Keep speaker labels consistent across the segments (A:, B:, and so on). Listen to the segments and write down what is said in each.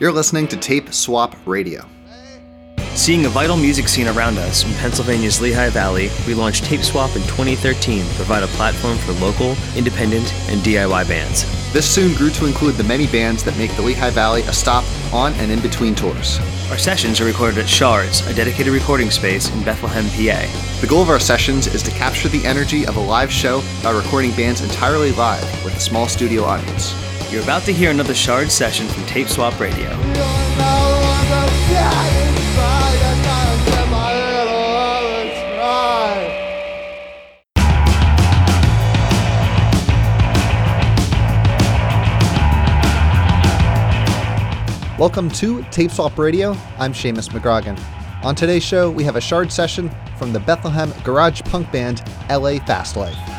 A: You're listening to Tape Swap Radio.
B: Seeing a vital music scene around us in Pennsylvania's Lehigh Valley, we launched Tape Swap in 2013 to provide a platform for local, independent, and DIY bands.
A: This soon grew to include the many bands that make the Lehigh Valley a stop on and in between tours.
B: Our sessions are recorded at Shards, a dedicated recording space in Bethlehem, PA.
A: The goal of our sessions is to capture the energy of a live show by recording bands entirely live with a small studio audience.
B: You're about to hear another Shard session from Tape Swap Radio.
A: Welcome to Tape Swap Radio. I'm Seamus McGrogan. On today's show, we have a Shard session from the Bethlehem garage punk band LA Fast Life.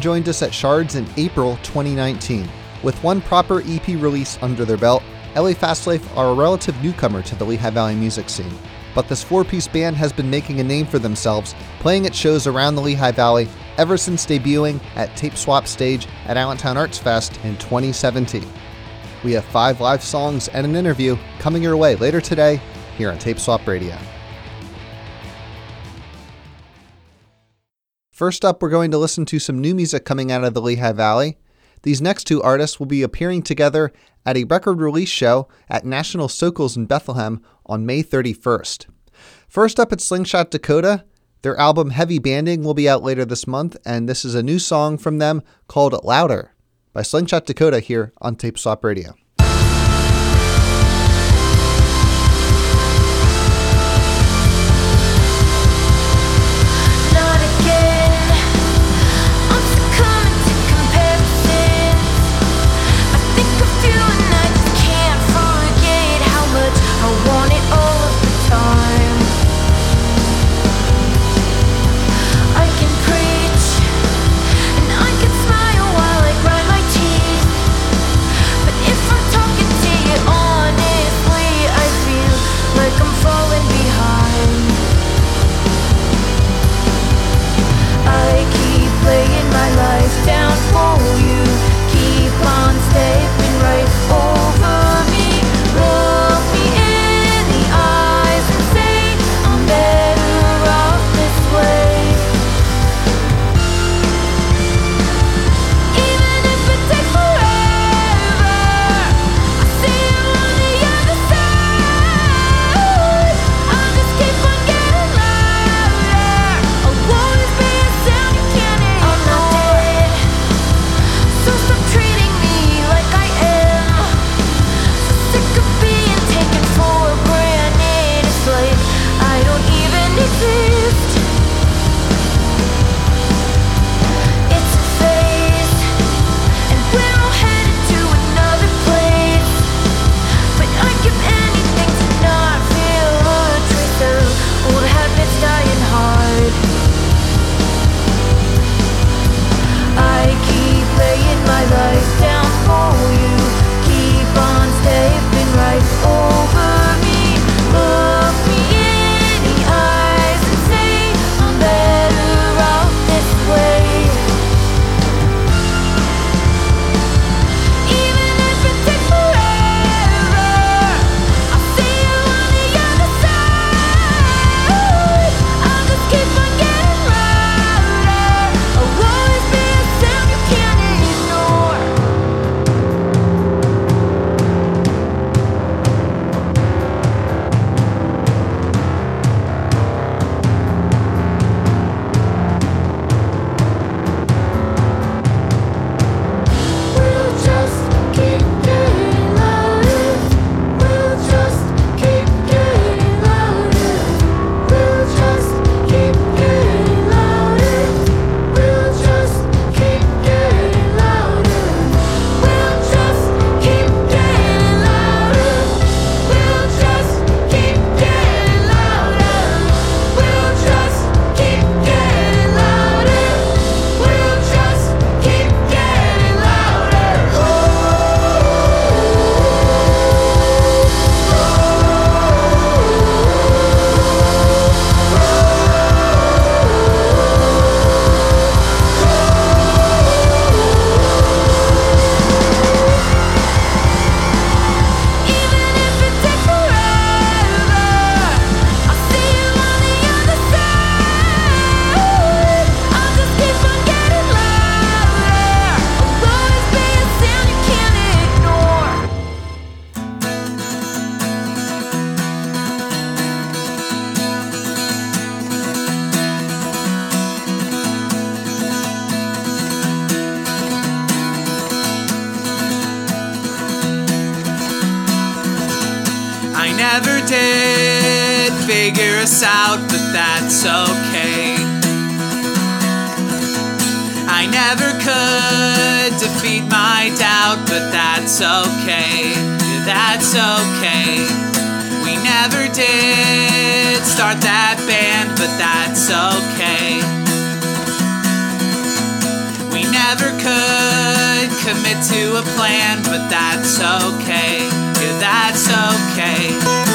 A: Joined us at Shards in April 2019. With one proper EP release under their belt, LA Fastlife are a relative newcomer to the Lehigh Valley music scene. But this four piece band has been making a name for themselves, playing at shows around the Lehigh Valley ever since debuting at Tape Swap Stage at Allentown Arts Fest in 2017. We have five live songs and an interview coming your way later today here on Tape Swap Radio. First up, we're going to listen to some new music coming out of the Lehigh Valley. These next two artists will be appearing together at a record release show at National Sokols in Bethlehem on May 31st. First up at Slingshot Dakota, their album Heavy Banding will be out later this month, and this is a new song from them called Louder by Slingshot Dakota here on Tape Swap Radio.
C: To but that's okay. Yeah, that's okay.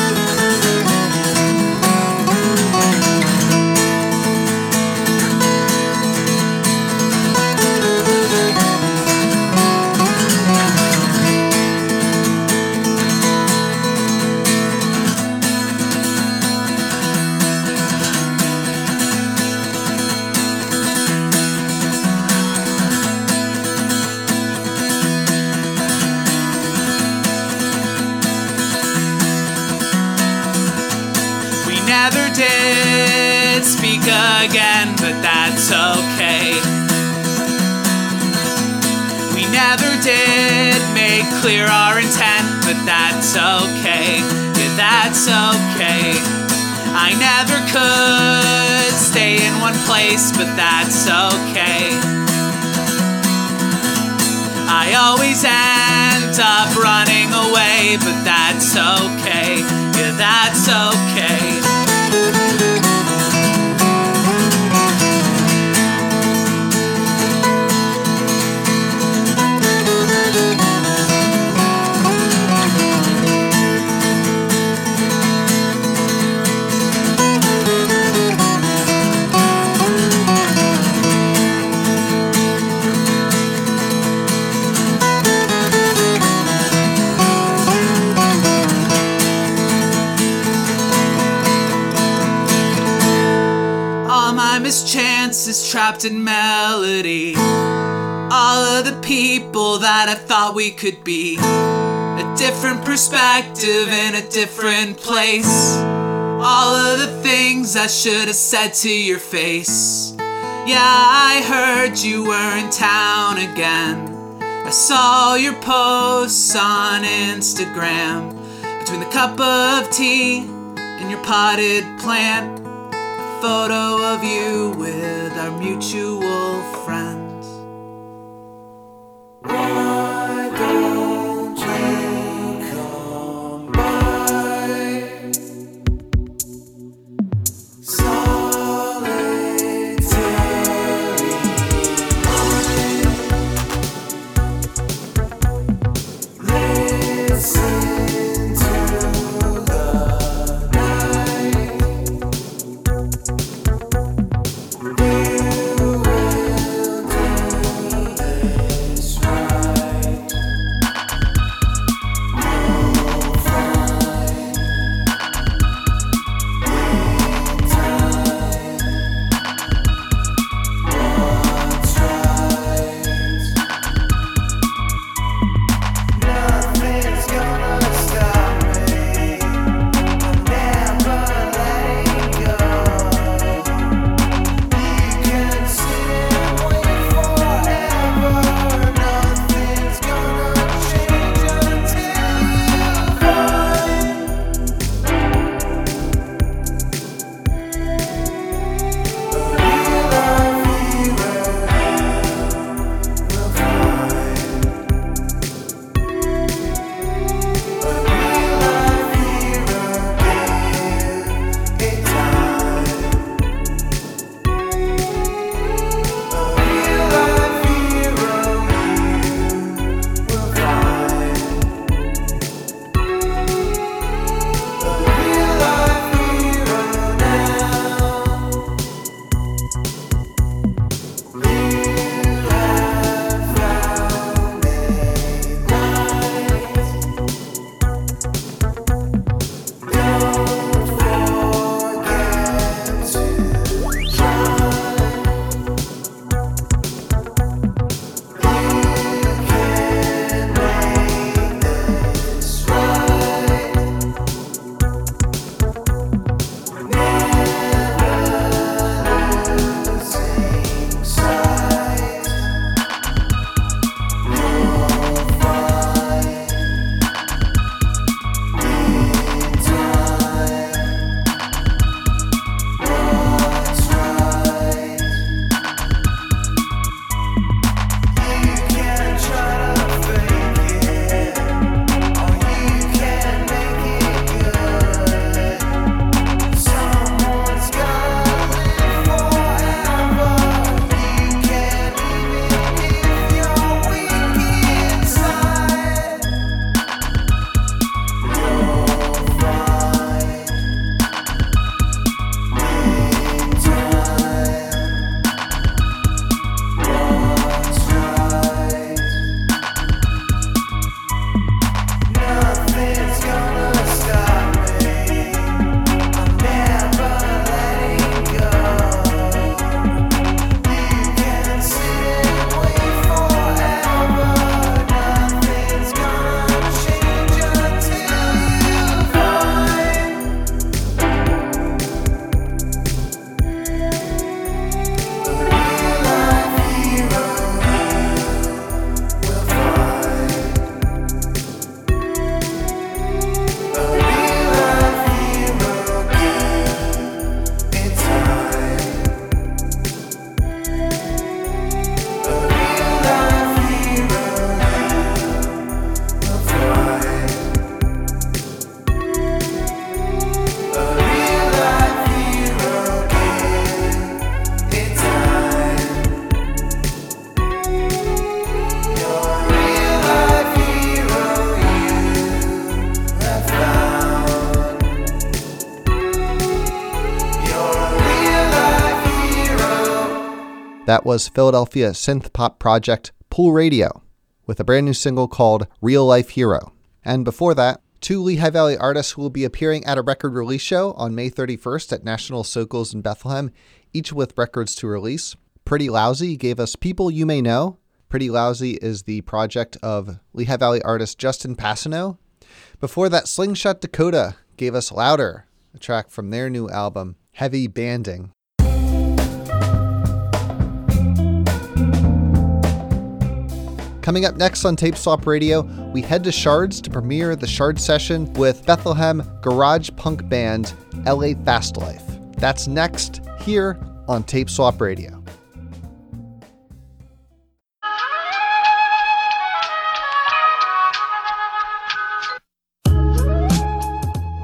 C: Again, but that's okay. We never did make clear our intent, but that's okay. Yeah, that's okay. I never could stay in one place, but that's okay. I always end up running away, but that's okay. Yeah, that's okay. Trapped in melody. All of the people that I thought we could be. A different perspective in a different place. All of the things I should have said to your face. Yeah, I heard you were in town again. I saw your posts on Instagram. Between the cup of tea and your potted plant photo of you with our mutual friends.
A: That was Philadelphia synth pop project Pool Radio with a brand new single called Real Life Hero. And before that, two Lehigh Valley artists who will be appearing at a record release show on May 31st at National Sokols in Bethlehem, each with records to release. Pretty Lousy gave us People You May Know. Pretty Lousy is the project of Lehigh Valley artist Justin Passano. Before that, Slingshot Dakota gave us Louder, a track from their new album, Heavy Banding. Coming up next on Tape Swap Radio, we head to Shards to premiere the Shard session with Bethlehem garage punk band LA Fast Life. That's next here on Tape Swap Radio.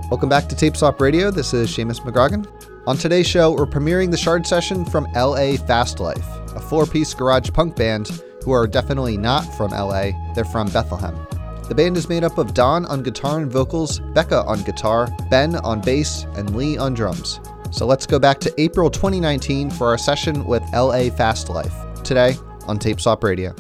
A: Welcome back to Tape Swap Radio. This is Seamus McGrogan. On today's show, we're premiering the Shard session from LA Fast Life, a four piece garage punk band who are definitely not from LA, they're from Bethlehem. The band is made up of Don on guitar and vocals, Becca on guitar, Ben on bass, and Lee on drums. So let's go back to April 2019 for our session with LA Fast Life, today on Tape Swap Radio.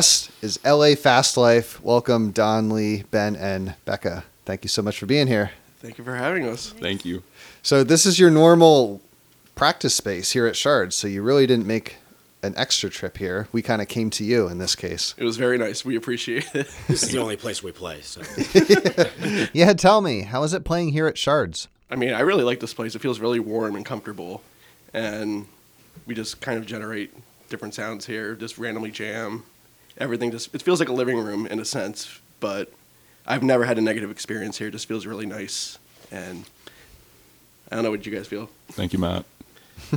A: Guest is LA Fast Life. Welcome, Don Lee, Ben, and Becca. Thank you so much for being here.
D: Thank you for having us.
E: Thank you.
A: So, this is your normal practice space here at Shards, so you really didn't make an extra trip here. We kind of came to you in this case.
D: It was very nice. We appreciate it.
F: This is the only place we play. So.
A: Yeah, tell me, how is it playing here at Shards?
D: I mean, I really like this place. It feels really warm and comfortable. And we just kind of generate different sounds here, just randomly jam. Everything just, it feels like a living room in a sense, but I've never had a negative experience here. It just feels really nice. And I don't know what you guys feel.
E: Thank you, Matt.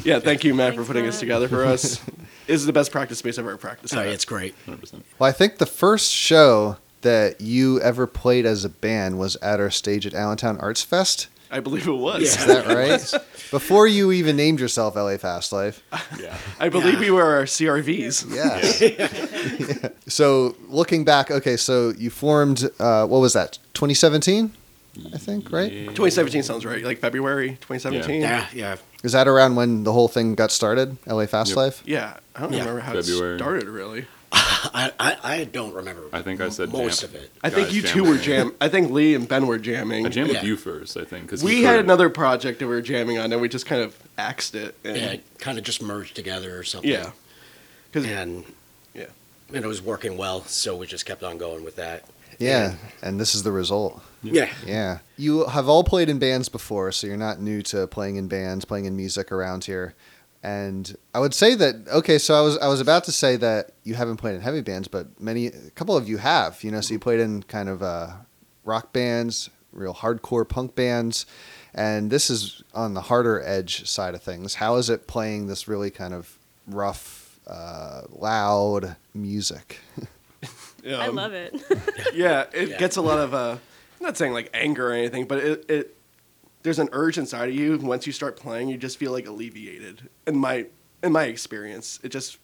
D: Yeah, thank you, Matt, for
G: Thanks,
D: putting this together for us. this is the best practice space I've ever practiced
F: Oh,
D: at.
F: it's great.
E: 100%.
A: Well, I think the first show that you ever played as a band was at our stage at Allentown Arts Fest.
D: I believe it was.
F: Yeah.
A: Is that right? Before you even named yourself LA Fast Life.
E: Yeah.
D: I believe we were our CRVs.
A: Yeah. So looking back, okay, so you formed, uh, what was that, 2017? I think, right?
D: 2017 sounds right. Like February 2017.
F: Yeah, yeah.
A: Is that around when the whole thing got started, LA Fast
E: Yep.
A: Life?
D: Yeah, I don't
F: Yeah.
D: remember how
E: February.
D: it started really.
F: I, I, I don't remember.
E: I think I said
F: most
E: jam.
F: of it.
D: I think you
E: jam
D: two were jam. I think Lee and Ben were jamming.
E: I jammed with you first, I think. Cause
D: we had
E: heard-
D: another project that we were jamming on, and we just kind of axed it. And,
F: Yeah, it kind of just merged together or something.
D: yeah, because
F: And
D: yeah,
F: and it was working well, so we just kept on going with that.
A: Yeah. And this is the result.
F: Yeah.
A: Yeah. You have all played in bands before, so you're not new to playing in bands, playing in music around here. And I would say that okay, so I was I was about to say that you haven't played in heavy bands, but many a couple of you have, you know, so you played in kind of uh, rock bands, real hardcore punk bands, and this is on the harder edge side of things. How is it playing this really kind of rough, uh, loud music?
G: I
D: Um,
G: love it.
D: Yeah, it
F: Yeah.
D: gets a lot of. Uh, I'm not saying like anger or anything, but it, it there's an urge inside of you. Once you start playing, you just feel like alleviated. In my in my experience, it just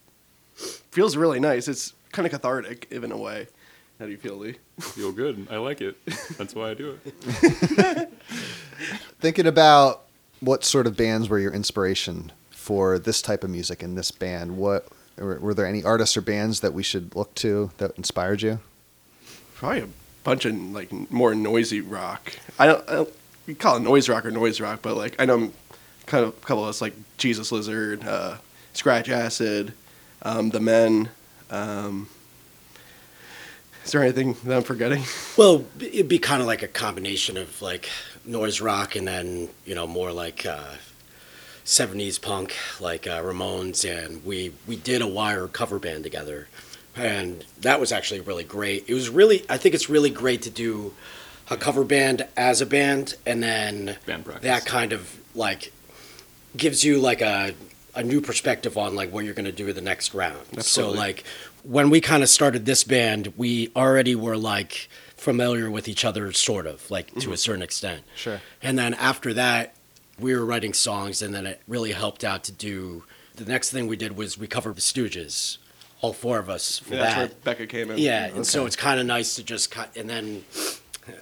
D: feels really nice. It's kind of cathartic, if in a way. How do you feel, Lee?
E: Feel good. I like it. That's why I do it.
A: Thinking about what sort of bands were your inspiration for this type of music in this band, what were, were there any artists or bands that we should look to that inspired you?
D: Probably a bunch of like more noisy rock. I don't, I don't you call it noise rock or noise rock, but like I know kind of a couple of us like Jesus Lizard, uh, Scratch Acid, um, The Men. Um, is there anything that I'm forgetting?
F: Well, it'd be kind of like a combination of like noise rock and then you know more like uh, '70s punk, like uh, Ramones, and we we did a Wire cover band together, and that was actually really great. It was really, I think it's really great to do a cover band as a band, and then
E: Band
F: that kind of like gives you like a a new perspective on like what you're going to do the next round. So like when we kind of started this band, we already were like familiar with each other sort of like to mm-hmm. a certain extent.
A: Sure.
F: And then after that, we were writing songs and then it really helped out to do the next thing we did was we covered the Stooges. All four of us for
D: Yeah, that's
F: that.
D: where Becca came in.
F: Yeah, and so it's kind of nice to just cut, and then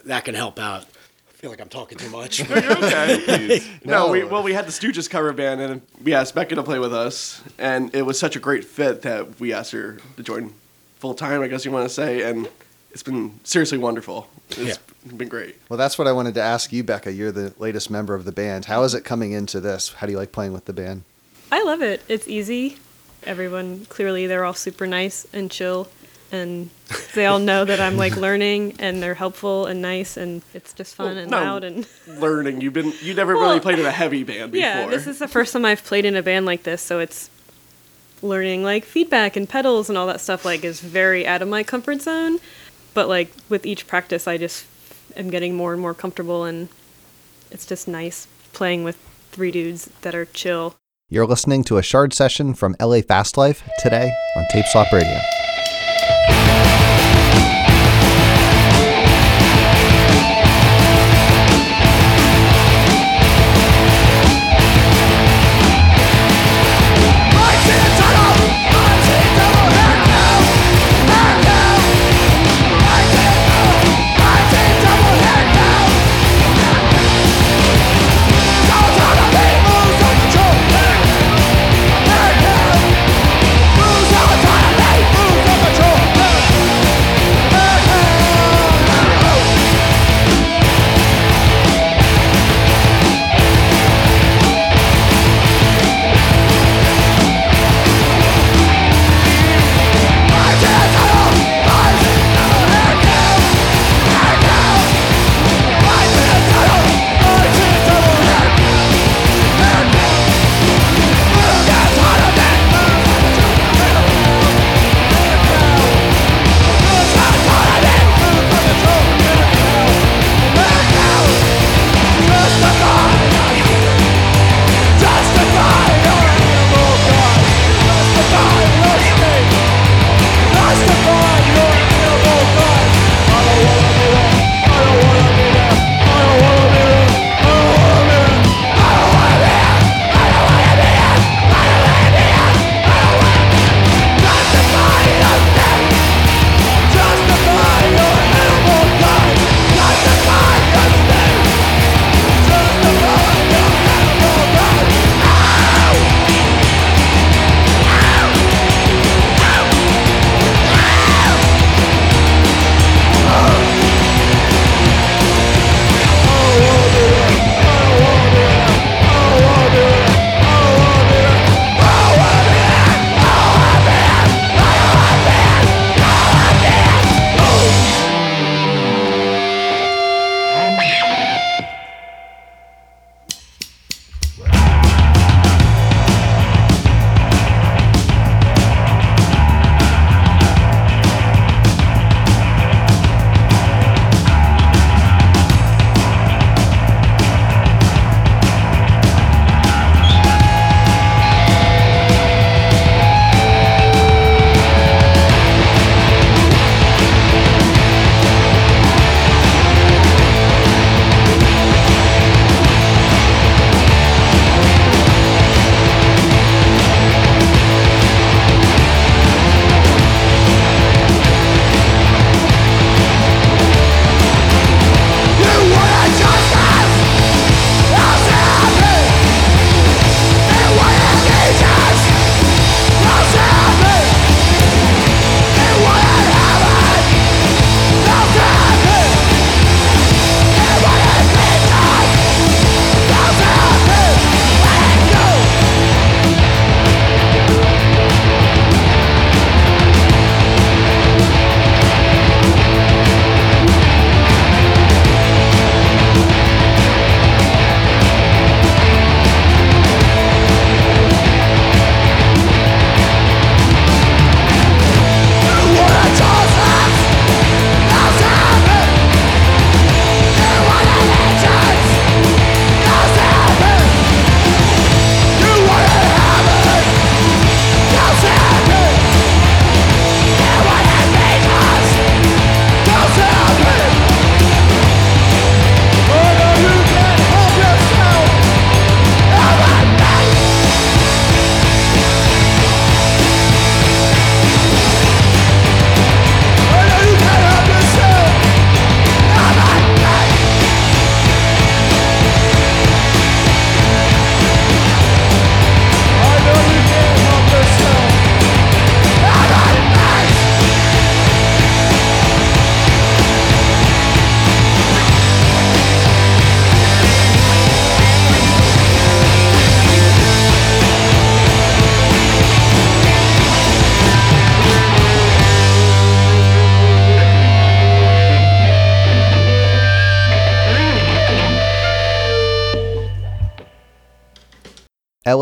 F: that can help out. I feel like I'm talking too much.
D: okay.
E: Please.
D: No,
A: No.
D: we, well, we had the Stooges cover band, and we asked Becca to play with us, and it was such a great fit that we asked her to join full time. I guess you want to say, and it's been seriously wonderful. It's been great.
A: Well, that's what I wanted to ask you, Becca. You're the latest member of the band. How is it coming into this? How do you like playing with the band?
G: I love it. It's easy. Everyone clearly they're all super nice and chill and they all know that I'm like learning and they're helpful and nice and it's just fun
D: Well,
G: and
D: no,
G: loud and
D: Learning, you've been you never
G: Well,
D: really played in a heavy band before.
G: yeah, this is the first time I've played in a band like this, so it's learning like feedback and pedals and all that stuff like is very out of my comfort zone. But like with each practice I just am getting more and more comfortable and it's just nice playing with three dudes that are chill.
A: You're listening to a Shard session from LA Fast Life today on Tape Swap Radio.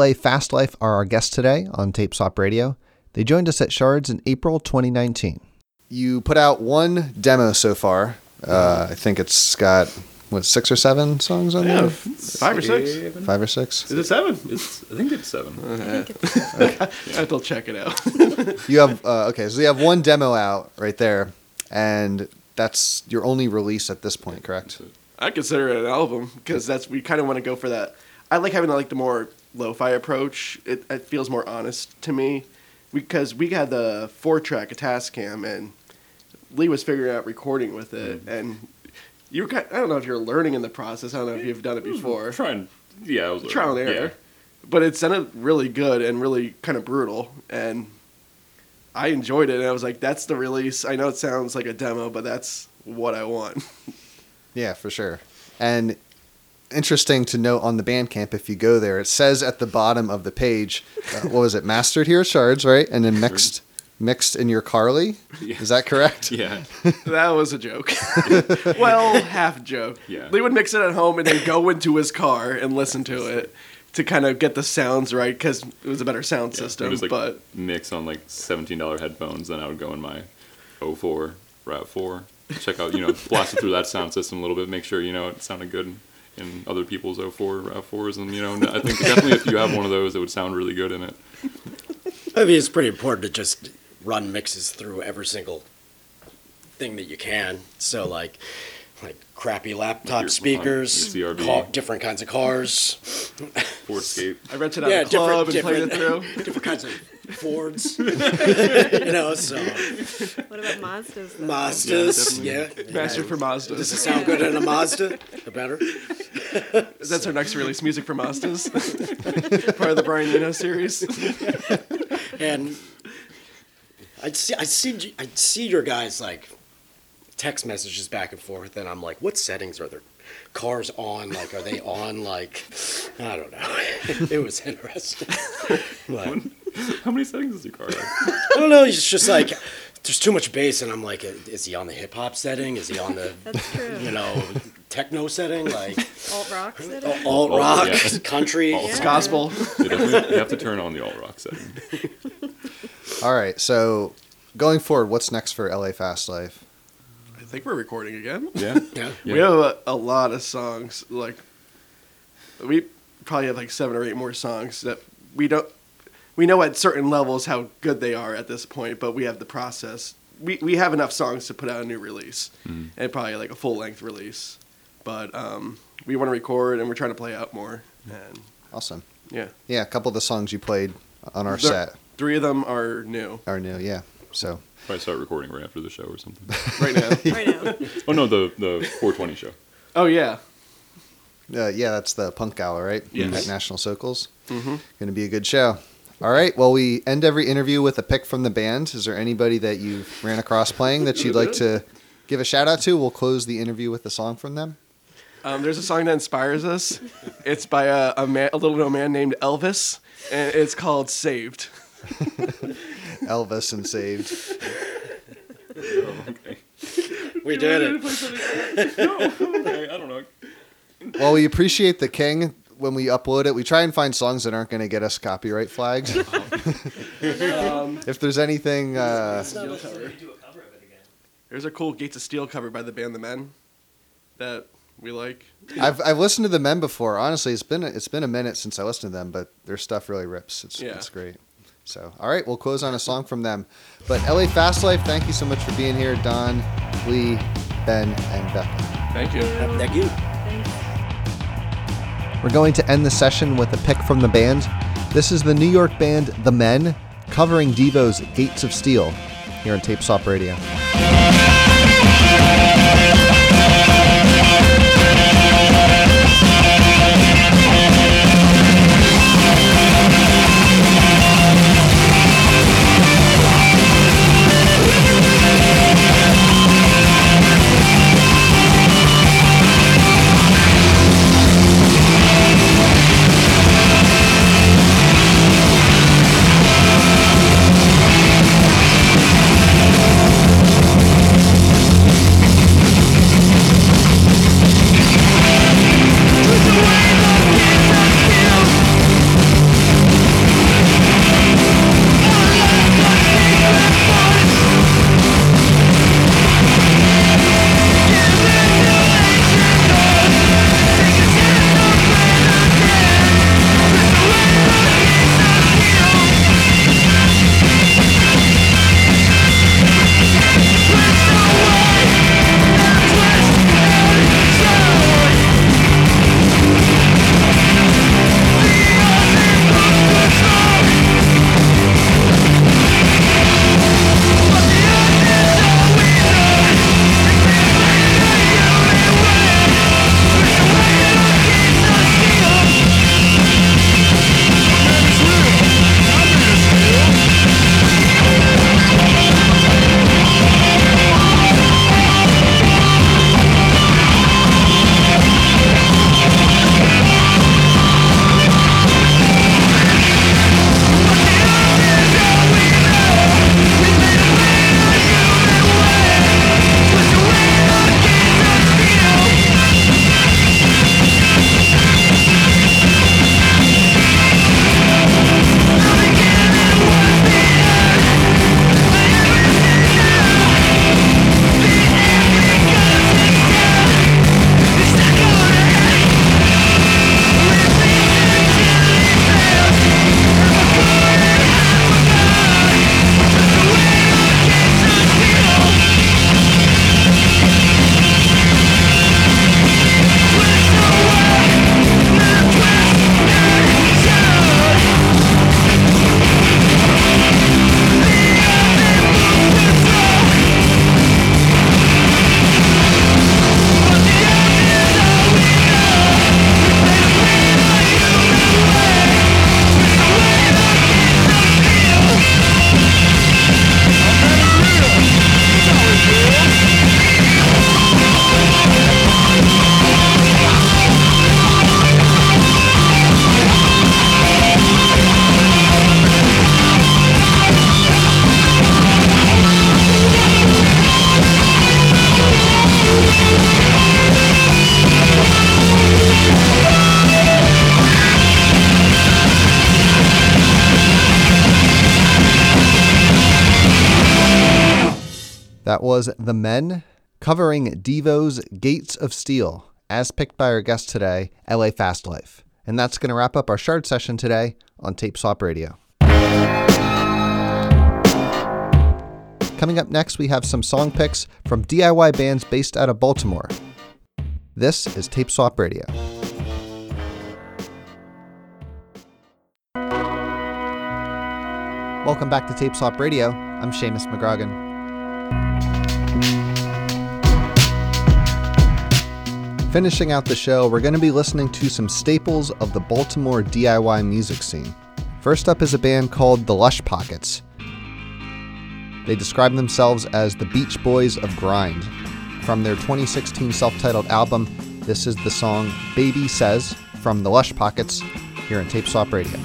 A: LA Fast Life are our guests today on Tape Swap Radio. They joined us at Shards in April 2019. You put out one demo so far. Uh, I think it's got what six or seven songs on
D: Yeah,
A: there,
D: five or six.
A: five or six.
D: Is it seven?
E: It's, I think it's seven.
D: I have to check it out.
A: You have uh, okay, so you have one demo out right there, and that's your only release at this point, correct?
D: I consider it an album because that's we kind of want to go for that. I like having like the more lo-fi approach. It, it feels more honest to me because we had the four track a Tascam and Lee was figuring out recording with it mm-hmm. and you were kind I don't know if you're learning in the process. I don't know if you've done it mm, before.
E: Trying, yeah, I was
D: Trial and
E: learning.
D: error. But it sounded really good and really kind of brutal and I enjoyed it and I was like that's the release. I know it sounds like a demo, but that's what I want.
A: Yeah, for sure. And interesting to note on the Bandcamp, if you go there, it says at the bottom of the page, uh, what was it, mastered here shards, right? And then mixed, mixed in your Carly.
E: Yeah.
A: Is that correct?
E: Yeah.
D: That was a joke. well, half joke.
E: Yeah.
D: Lee would mix it at home and then go into his car and listen to it to kind of get the sounds right because it was a better sound
E: Yeah,
D: system.
E: It was like
D: but
E: mix on like seventeen dollar headphones. Then I would go in my 04 Rav Four, check out you know blast it through that sound system a little bit, make sure you know it sounded good in, in other people's 04 Rav Fours, and you know I think definitely if you have one of those, it would sound really good in it.
F: I mean, it's pretty important to just run mixes through every single thing that you can. So like, like crappy laptop
E: your-
F: speakers,
E: your CRV.
F: car, different kinds of cars,
E: Ford Escape.
D: I rented out
F: Yeah,
D: a club and
F: different-
D: played it through.
F: different kinds of Fords. you know, so
G: What about Mazdas? though?
F: Mazdas, yeah.
D: Master for Mazda.
F: Does it sound good in a Mazda? The better?
D: That's our next release, music for Mazdas. Part of the Brian Eno series.
F: And I'd see, I see, I see your guys like text messages back and forth, and I'm like, what settings are their cars on? Like, are they on? Like, I don't know. it was interesting. But,
E: How many settings does your car have?
F: I don't know. It's just like there's too much bass, and I'm like, is he on the hip hop setting? Is he on the
G: That's true.
F: you know techno setting? Like
G: Alt rock setting?
F: Oh, alt
E: Oh,
F: rock,
E: yeah.
F: country?
E: Alt-
D: It's gospel.
E: You, definitely, you have to turn on the alt rock setting.
A: All right. So going forward, what's next for LA Fast Life?
D: I think we're recording again.
E: Yeah.
F: Yeah.
D: We have a, a lot of songs. Like we probably have like seven or eight more songs that we don't. We know at certain levels how good they are at this point, but we have the process. We we have enough songs to put out a new release, and probably like a full length release. But um, we want to record, and we're trying to play out more. And
A: Awesome.
D: yeah,
A: Yeah, a couple of the songs you played on our
D: They're-
A: set
D: three of them are new
A: are new. Yeah. So
E: Probably start recording right after the show or something.
D: right now.
G: Right now.
E: oh no, the the 420 show.
D: oh yeah,
A: uh, yeah, that's the Punk Gala, right?
D: Yes.
A: At National Circles. Mm-hmm. Going to be a good show. All right. Well, we end every interview with a pick from the band. Is there anybody that you ran across playing that you'd like to give a shout out to? We'll close the interview with a song from them.
D: Um, there's a song that inspires us. It's by a, a, man, a little known man named Elvis, and it's called "Saved."
A: Elvis and Saved.
E: okay.
F: We did it.
E: no, okay. I don't know.
A: Well, we appreciate the King. When we upload it, we try and find songs that aren't going to get us copyright flags. if there's anything, uh,
D: Steel cover. There's a cool Gates of Steel cover by the band The Men that we like.
A: I've I've listened to the Men before. Honestly, it's been a, it's been a minute since I listened to them, but their stuff really rips. It's
D: Yeah.
A: it's great. So, all right, we'll close on a song from them. But LA Fast Life, thank you so much for being here, Don, Lee, Ben, and Becca.
D: Thank you.
F: Thank you.
A: We're going to end the session with a pick from the band. This is the New York band The Men covering Devo's Gates of Steel here on Tape Swap Radio. Covering Devo's Gates of Steel, as picked by our guest today, LA Fast Life. And that's going to wrap up our shard session today on Tape Swap Radio. Coming up next, we have some song picks from DIY bands based out of Baltimore. This is Tape Swap Radio. Welcome back to Tape Swap Radio. I'm Seamus McGrogan. Finishing out the show, we're going to be listening to some staples of the Baltimore DIY music scene. First up is a band called the Lush Pockets. They describe themselves as the Beach Boys of Grind. From their 2016 self titled album, this is the song Baby Says from the Lush Pockets here on Tape Swap Radio.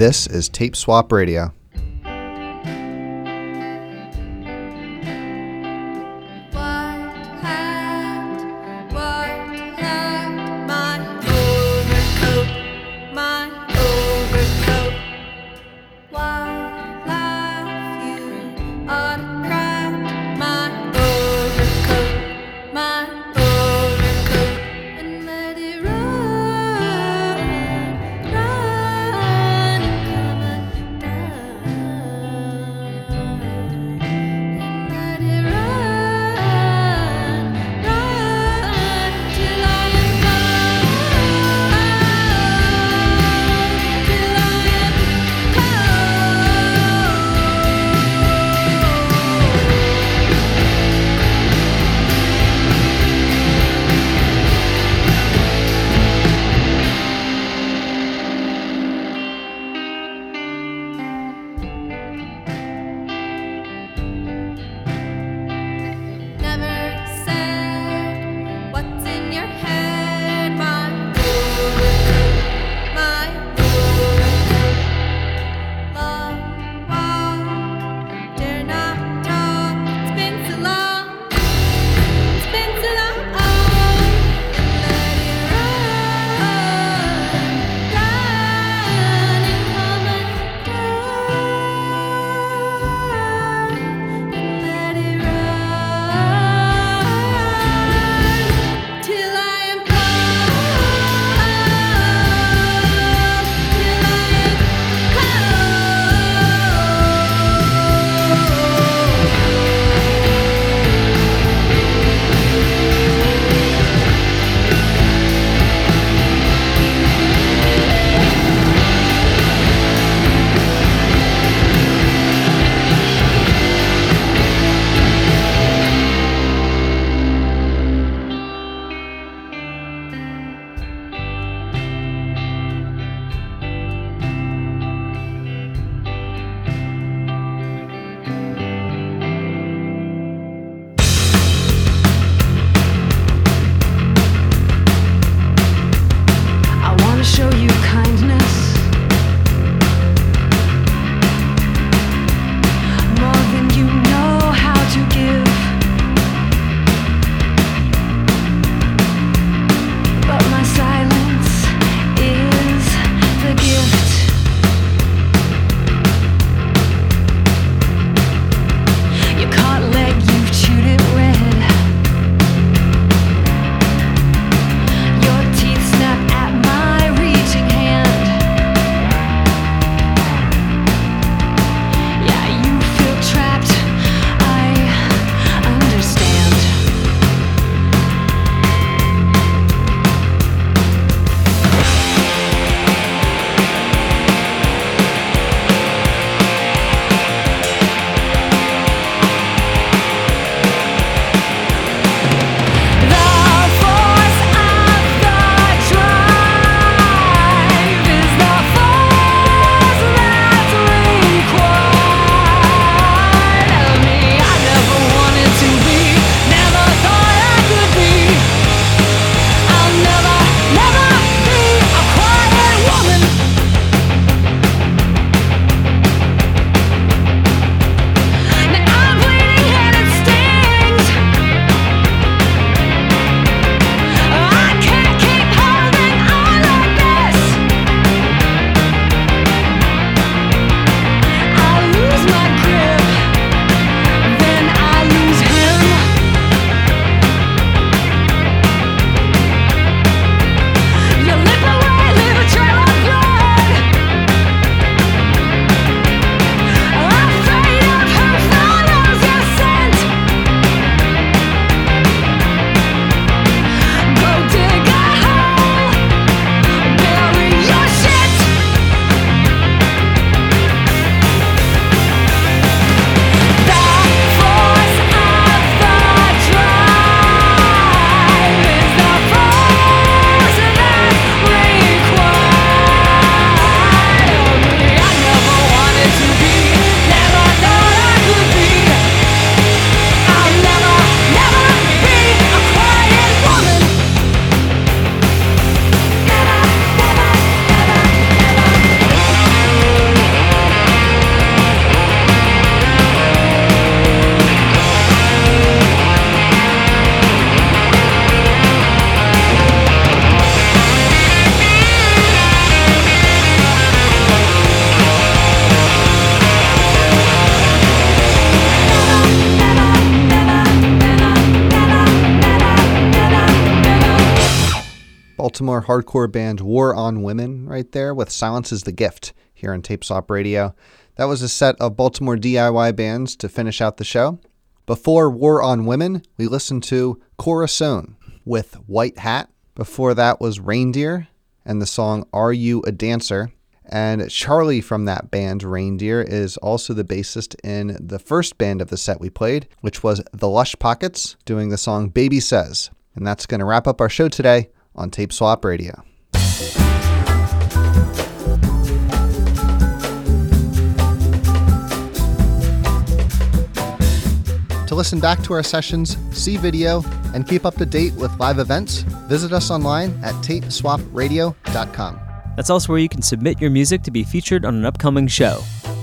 H: This is Tape Swap Radio.
A: Hardcore band War on Women right there with Silence is the Gift here on Tape Swap Radio. That was a set of Baltimore DIY bands to finish out the show. Before War on Women, we listened to Corazon with White Hat. Before that was Reindeer and the song Are You a Dancer? And Charlie from that band, Reindeer, is also the bassist in the first band of the set we played, which was The Lush Pockets, doing the song Baby Says. And that's going to wrap up our show today on Tape Swap Radio. To listen back to our sessions, see video, and keep up to date with live events, visit us online at tapeswapradio.com.
B: That's also where you can submit your music to be featured on an upcoming show.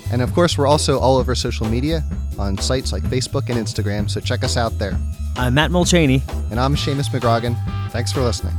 A: And of course, we're also all over social media on sites like Facebook and Instagram, so check us out there.
B: I'm Matt Mulchaney.
A: And I'm Seamus McGrogan. Thanks for listening.